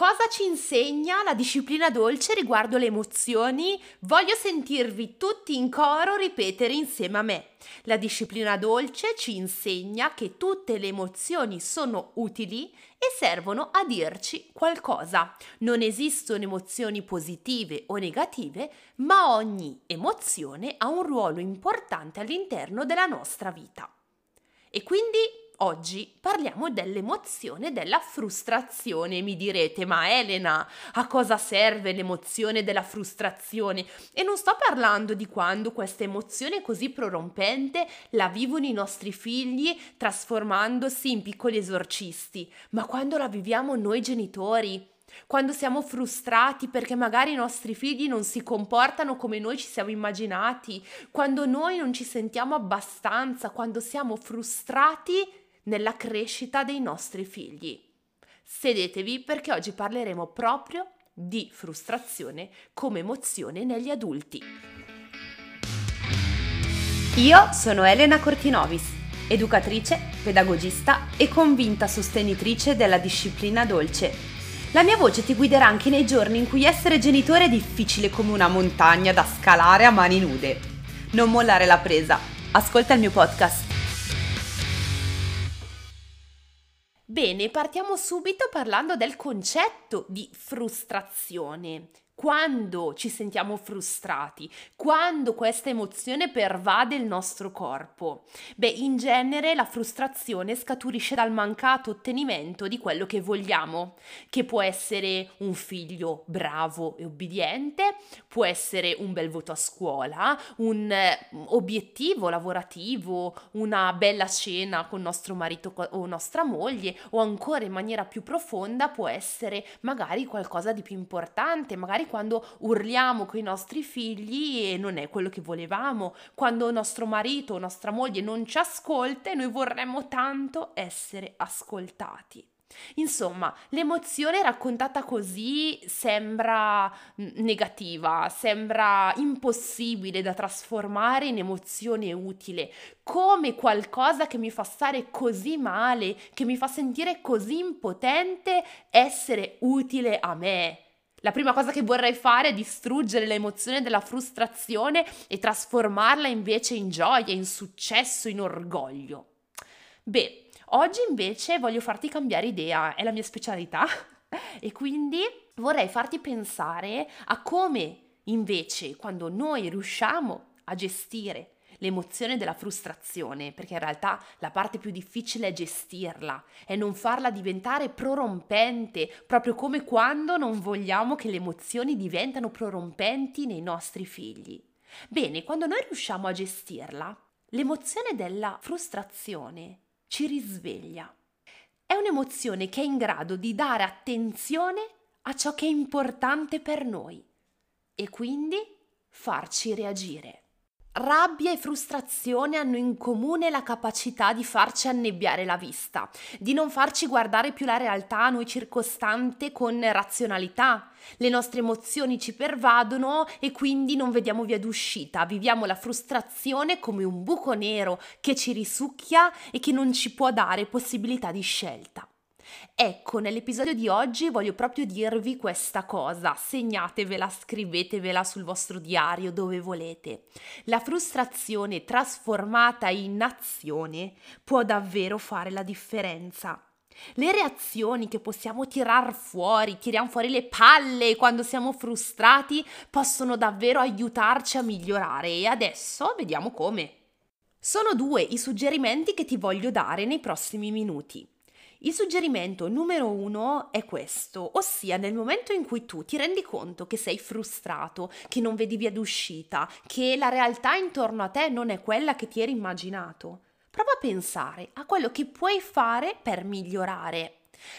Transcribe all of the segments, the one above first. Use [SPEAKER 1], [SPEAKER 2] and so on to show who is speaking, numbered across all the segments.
[SPEAKER 1] Cosa ci insegna la disciplina dolce riguardo le emozioni? Voglio sentirvi tutti in coro ripetere insieme a me. La disciplina dolce ci insegna che tutte le emozioni sono utili e servono a dirci qualcosa. Non esistono emozioni positive o negative, ma ogni emozione ha un ruolo importante all'interno della nostra vita. E quindi Oggi parliamo dell'emozione della frustrazione. Mi direte, ma Elena, a cosa serve l'emozione della frustrazione? E non sto parlando di quando questa emozione così prorompente la vivono i nostri figli trasformandosi in piccoli esorcisti, ma quando la viviamo noi genitori quando siamo frustrati perché magari i nostri figli non si comportano come noi ci siamo immaginati, quando noi non ci sentiamo abbastanza, quando siamo frustrati nella crescita dei nostri figli. Sedetevi perché oggi parleremo proprio di frustrazione come emozione negli adulti. Io sono Elena Cortinovis, educatrice, pedagogista e convinta sostenitrice della disciplina dolce. La mia voce ti guiderà anche nei giorni in cui essere genitore è difficile come una montagna da scalare a mani nude. Non mollare la presa. Ascolta il mio podcast. Bene, partiamo subito parlando del concetto di frustrazione quando ci sentiamo frustrati, quando questa emozione pervade il nostro corpo? Beh, in genere la frustrazione scaturisce dal mancato ottenimento di quello che vogliamo, che può essere un figlio bravo e obbediente, può essere un bel voto a scuola, un eh, obiettivo lavorativo, una bella cena con nostro marito o nostra moglie o ancora in maniera più profonda può essere magari qualcosa di più importante, magari quando urliamo con i nostri figli e non è quello che volevamo, quando nostro marito o nostra moglie non ci ascolta e noi vorremmo tanto essere ascoltati. Insomma, l'emozione raccontata così sembra negativa, sembra impossibile da trasformare in emozione utile, come qualcosa che mi fa stare così male, che mi fa sentire così impotente essere utile a me. La prima cosa che vorrei fare è distruggere l'emozione della frustrazione e trasformarla invece in gioia, in successo, in orgoglio. Beh, oggi invece voglio farti cambiare idea, è la mia specialità, e quindi vorrei farti pensare a come invece quando noi riusciamo a gestire l'emozione della frustrazione, perché in realtà la parte più difficile è gestirla, è non farla diventare prorompente, proprio come quando non vogliamo che le emozioni diventano prorompenti nei nostri figli. Bene, quando noi riusciamo a gestirla, l'emozione della frustrazione ci risveglia. È un'emozione che è in grado di dare attenzione a ciò che è importante per noi e quindi farci reagire. Rabbia e frustrazione hanno in comune la capacità di farci annebbiare la vista, di non farci guardare più la realtà a noi circostante con razionalità. Le nostre emozioni ci pervadono e quindi non vediamo via d'uscita, viviamo la frustrazione come un buco nero che ci risucchia e che non ci può dare possibilità di scelta. Ecco, nell'episodio di oggi voglio proprio dirvi questa cosa, segnatevela, scrivetevela sul vostro diario dove volete. La frustrazione trasformata in azione può davvero fare la differenza. Le reazioni che possiamo tirar fuori, tiriamo fuori le palle quando siamo frustrati, possono davvero aiutarci a migliorare e adesso vediamo come. Sono due i suggerimenti che ti voglio dare nei prossimi minuti. Il suggerimento numero uno è questo, ossia nel momento in cui tu ti rendi conto che sei frustrato, che non vedi via d'uscita, che la realtà intorno a te non è quella che ti eri immaginato, prova a pensare a quello che puoi fare per migliorare.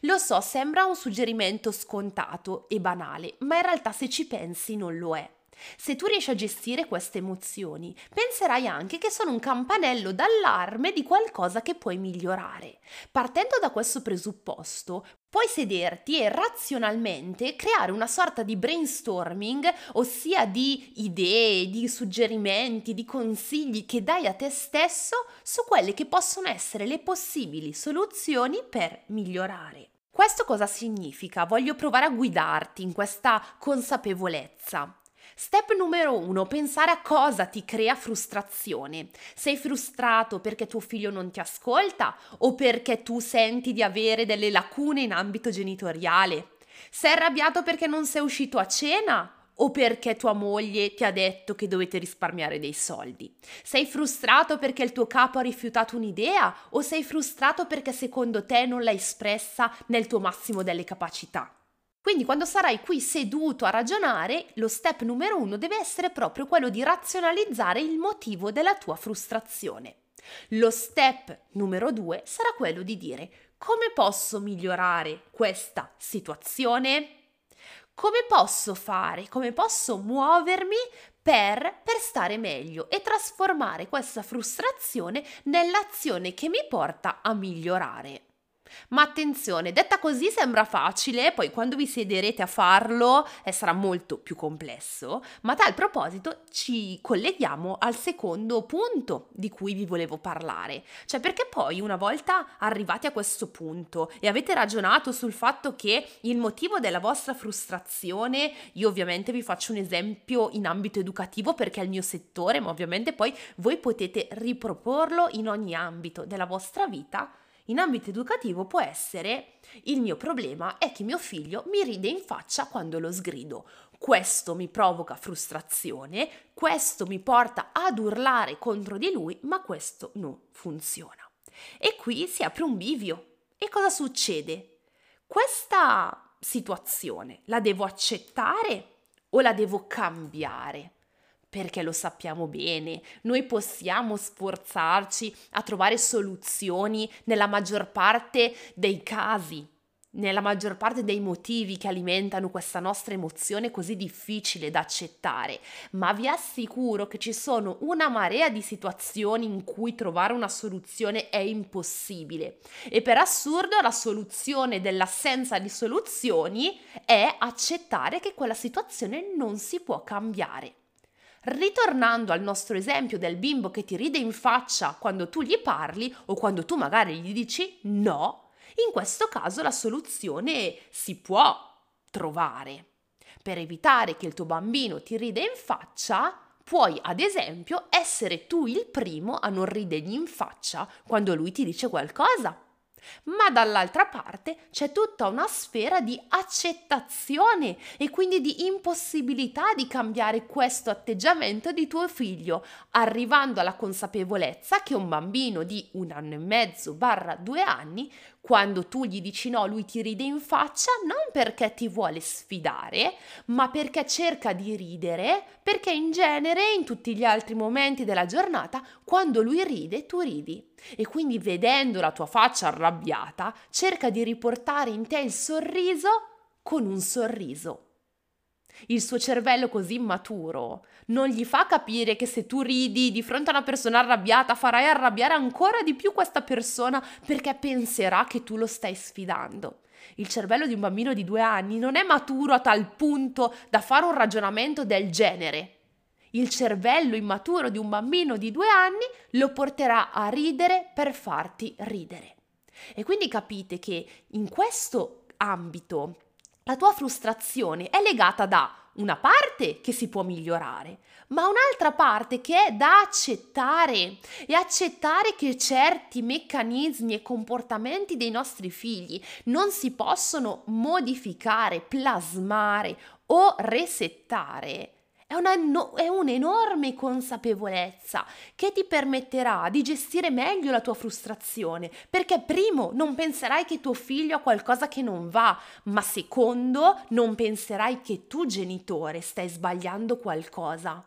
[SPEAKER 1] Lo so, sembra un suggerimento scontato e banale, ma in realtà se ci pensi non lo è. Se tu riesci a gestire queste emozioni, penserai anche che sono un campanello d'allarme di qualcosa che puoi migliorare. Partendo da questo presupposto, puoi sederti e razionalmente creare una sorta di brainstorming, ossia di idee, di suggerimenti, di consigli che dai a te stesso su quelle che possono essere le possibili soluzioni per migliorare. Questo cosa significa? Voglio provare a guidarti in questa consapevolezza. Step numero uno, pensare a cosa ti crea frustrazione. Sei frustrato perché tuo figlio non ti ascolta o perché tu senti di avere delle lacune in ambito genitoriale? Sei arrabbiato perché non sei uscito a cena o perché tua moglie ti ha detto che dovete risparmiare dei soldi? Sei frustrato perché il tuo capo ha rifiutato un'idea o sei frustrato perché secondo te non l'hai espressa nel tuo massimo delle capacità? Quindi quando sarai qui seduto a ragionare, lo step numero uno deve essere proprio quello di razionalizzare il motivo della tua frustrazione. Lo step numero due sarà quello di dire come posso migliorare questa situazione? come posso fare, come posso muovermi per, per, stare meglio e trasformare questa frustrazione nell'azione che mi porta a migliorare. Ma attenzione, detta così sembra facile, poi quando vi siederete a farlo eh, sarà molto più complesso, ma a tal proposito ci colleghiamo al secondo punto di cui vi volevo parlare, cioè perché poi una volta arrivati a questo punto e avete ragionato sul fatto che il motivo della vostra frustrazione, io ovviamente vi faccio un esempio in ambito educativo perché è il mio settore, ma ovviamente poi voi potete riproporlo in ogni ambito della vostra vita, in ambito educativo può essere il mio problema è che mio figlio mi ride in faccia quando lo sgrido. Questo mi provoca frustrazione, questo mi porta ad urlare contro di lui, ma questo non funziona. E qui si apre un bivio. E cosa succede? Questa situazione la devo accettare o la devo cambiare? Perché lo sappiamo bene, noi possiamo sforzarci a trovare soluzioni nella maggior parte dei casi, nella maggior parte dei motivi che alimentano questa nostra emozione così difficile da accettare, ma vi assicuro che ci sono una marea di situazioni in cui trovare una soluzione è impossibile. E per assurdo la soluzione dell'assenza di soluzioni è accettare che quella situazione non si può cambiare. Ritornando al nostro esempio del bimbo che ti ride in faccia quando tu gli parli o quando tu magari gli dici no, in questo caso la soluzione si può trovare. Per evitare che il tuo bambino ti ride in faccia, puoi ad esempio essere tu il primo a non ridergli in faccia quando lui ti dice qualcosa ma dall'altra parte c'è tutta una sfera di accettazione e quindi di impossibilità di cambiare questo atteggiamento di tuo figlio, arrivando alla consapevolezza che un bambino di un anno e mezzo barra due anni quando tu gli dici no, lui ti ride in faccia non perché ti vuole sfidare, ma perché cerca di ridere, perché in genere in tutti gli altri momenti della giornata, quando lui ride, tu ridi. E quindi vedendo la tua faccia arrabbiata, cerca di riportare in te il sorriso con un sorriso. Il suo cervello così immaturo non gli fa capire che se tu ridi di fronte a una persona arrabbiata farai arrabbiare ancora di più questa persona perché penserà che tu lo stai sfidando. Il cervello di un bambino di due anni non è maturo a tal punto da fare un ragionamento del genere. Il cervello immaturo di un bambino di due anni lo porterà a ridere per farti ridere. E quindi capite che in questo ambito la tua frustrazione è legata da una parte che si può migliorare, ma un'altra parte che è da accettare e accettare che certi meccanismi e comportamenti dei nostri figli non si possono modificare, plasmare o resettare è, una, è un'enorme consapevolezza che ti permetterà di gestire meglio la tua frustrazione, perché primo non penserai che tuo figlio ha qualcosa che non va, ma secondo non penserai che tu genitore stai sbagliando qualcosa.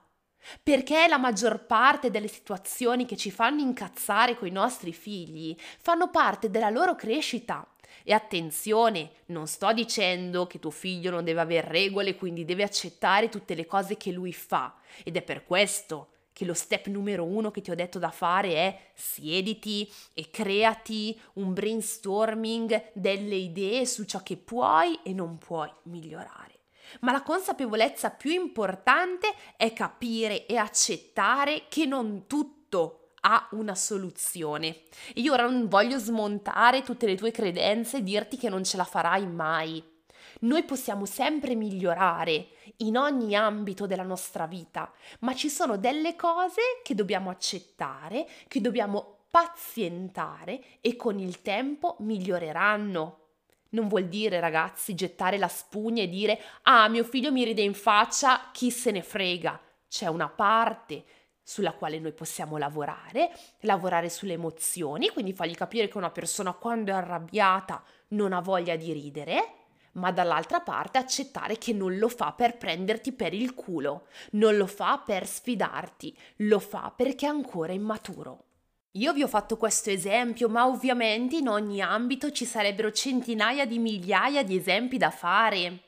[SPEAKER 1] Perché la maggior parte delle situazioni che ci fanno incazzare con i nostri figli fanno parte della loro crescita e attenzione, non sto dicendo che tuo figlio non deve avere regole, quindi deve accettare tutte le cose che lui fa. Ed è per questo che lo step numero uno che ti ho detto da fare è siediti e creati un brainstorming delle idee su ciò che puoi e non puoi migliorare. Ma la consapevolezza più importante è capire e accettare che non tutto ha una soluzione. Io ora non voglio smontare tutte le tue credenze e dirti che non ce la farai mai. Noi possiamo sempre migliorare in ogni ambito della nostra vita, ma ci sono delle cose che dobbiamo accettare, che dobbiamo pazientare e con il tempo miglioreranno. Non vuol dire, ragazzi, gettare la spugna e dire ah, mio figlio mi ride in faccia, chi se ne frega. C'è una parte sulla quale noi possiamo lavorare, lavorare sulle emozioni, quindi fargli capire che una persona quando è arrabbiata non ha voglia di ridere, ma dall'altra parte accettare che non lo fa per prenderti per il culo, non lo fa per sfidarti, lo fa perché è ancora immaturo. Io vi ho fatto questo esempio, ma ovviamente in ogni ambito ci sarebbero centinaia di migliaia di esempi da fare.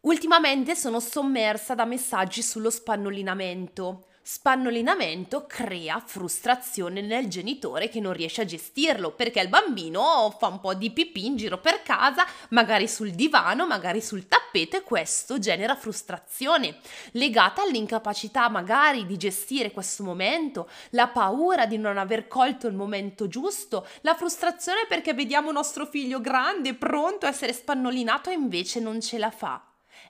[SPEAKER 1] Ultimamente sono sommersa da messaggi sullo spannolinamento. Spannolinamento crea frustrazione nel genitore che non riesce a gestirlo perché il bambino fa un po' di pipì in giro per casa, magari sul divano, magari sul tappeto e questo genera frustrazione legata all'incapacità magari di gestire questo momento, la paura di non aver colto il momento giusto, la frustrazione perché vediamo nostro figlio grande, pronto a essere spannolinato e invece non ce la fa.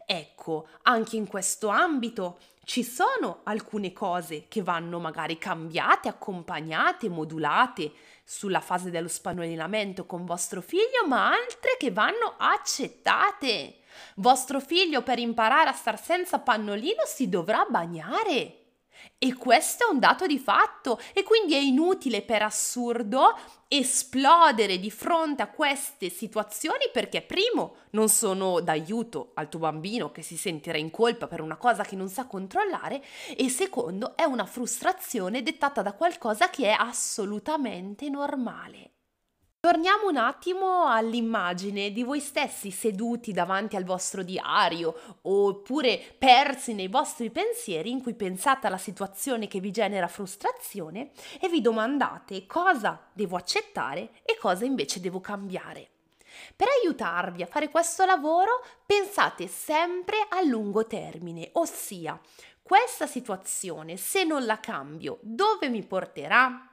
[SPEAKER 1] Ecco, anche in questo ambito ci sono alcune cose che vanno magari cambiate, accompagnate, modulate sulla fase dello spannolinamento con vostro figlio, ma altre che vanno accettate. Vostro figlio per imparare a star senza pannolino si dovrà bagnare. E questo è un dato di fatto e quindi è inutile per assurdo esplodere di fronte a queste situazioni perché primo non sono d'aiuto al tuo bambino che si sentirà in colpa per una cosa che non sa controllare e secondo è una frustrazione dettata da qualcosa che è assolutamente normale. Torniamo un attimo all'immagine di voi stessi seduti davanti al vostro diario oppure persi nei vostri pensieri in cui pensate alla situazione che vi genera frustrazione e vi domandate cosa devo accettare e cosa invece devo cambiare. Per aiutarvi a fare questo lavoro pensate sempre a lungo termine, ossia questa situazione se non la cambio dove mi porterà?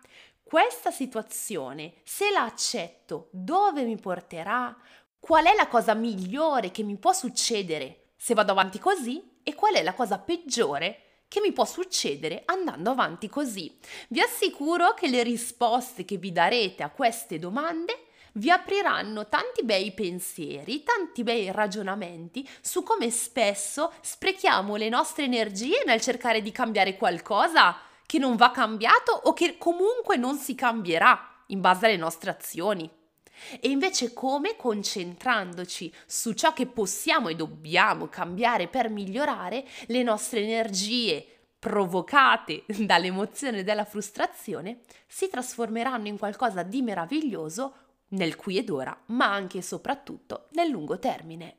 [SPEAKER 1] Questa situazione, se la accetto, dove mi porterà? Qual è la cosa migliore che mi può succedere se vado avanti così? E qual è la cosa peggiore che mi può succedere andando avanti così? Vi assicuro che le risposte che vi darete a queste domande vi apriranno tanti bei pensieri, tanti bei ragionamenti su come spesso sprechiamo le nostre energie nel cercare di cambiare qualcosa che non va cambiato o che comunque non si cambierà in base alle nostre azioni. E invece come concentrandoci su ciò che possiamo e dobbiamo cambiare per migliorare le nostre energie provocate dall'emozione della frustrazione si trasformeranno in qualcosa di meraviglioso nel qui ed ora, ma anche e soprattutto nel lungo termine.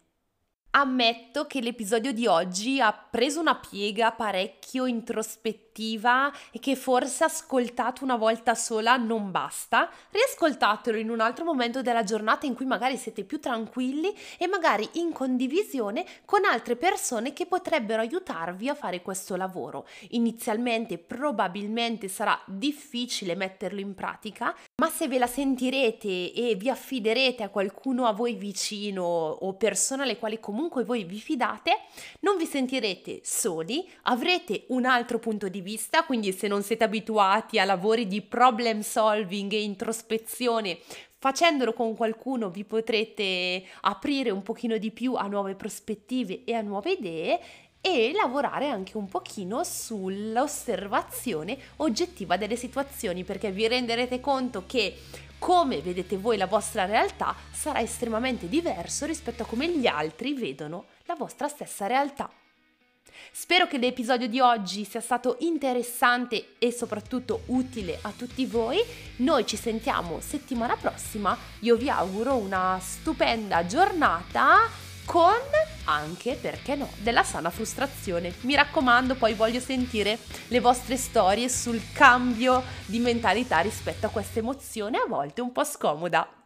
[SPEAKER 1] Ammetto che l'episodio di oggi ha preso una piega parecchio introspettiva e che forse ascoltato una volta sola non basta. Riascoltatelo in un altro momento della giornata in cui magari siete più tranquilli e magari in condivisione con altre persone che potrebbero aiutarvi a fare questo lavoro. Inizialmente probabilmente sarà difficile metterlo in pratica, ma se ve la sentirete e vi affiderete a qualcuno a voi vicino o persone alle quali comunque comunque voi vi fidate, non vi sentirete soli, avrete un altro punto di vista, quindi se non siete abituati a lavori di problem solving e introspezione, facendolo con qualcuno vi potrete aprire un pochino di più a nuove prospettive e a nuove idee e lavorare anche un pochino sull'osservazione oggettiva delle situazioni perché vi renderete conto che come vedete voi la vostra realtà sarà estremamente diverso rispetto a come gli altri vedono la vostra stessa realtà. Spero che l'episodio di oggi sia stato interessante e soprattutto utile a tutti voi. Noi ci sentiamo settimana prossima. Io vi auguro una stupenda giornata con anche, perché no, della sana frustrazione. Mi raccomando, poi voglio sentire le vostre storie sul cambio di mentalità rispetto a questa emozione a volte un po' scomoda.